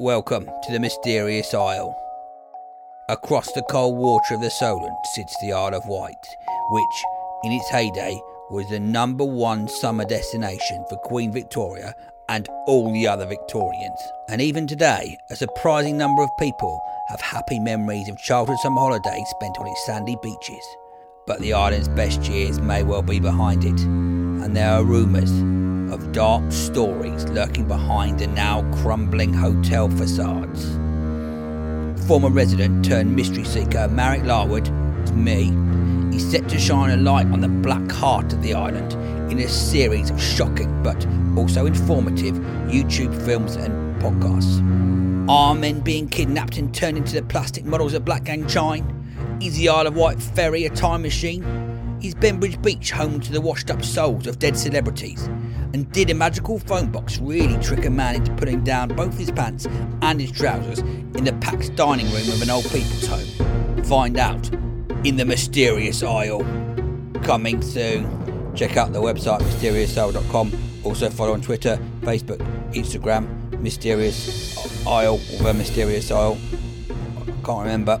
Welcome to the mysterious Isle. Across the cold water of the Solent sits the Isle of Wight, which, in its heyday, was the number one summer destination for Queen Victoria and all the other Victorians. And even today, a surprising number of people have happy memories of childhood summer holidays spent on its sandy beaches. But the island's best years may well be behind it, and there are rumours of dark stories lurking behind the now crumbling hotel facades former resident turned mystery seeker Marek Larwood, me, is set to shine a light on the black heart of the island in a series of shocking but also informative YouTube films and podcasts. Are men being kidnapped and turned into the plastic models of Blackgang Chine? Is the Isle of Wight ferry a time machine? Is Bembridge Beach home to the washed up souls of dead celebrities? And did a magical phone box really trick a man into putting down both his pants and his trousers in the packed dining room of an old people's home? Find out in the mysterious isle. Coming soon. Check out the website mysteriousisle.com. Also follow on Twitter, Facebook, Instagram, Mysterious Isle or the Mysterious Isle. I can't remember.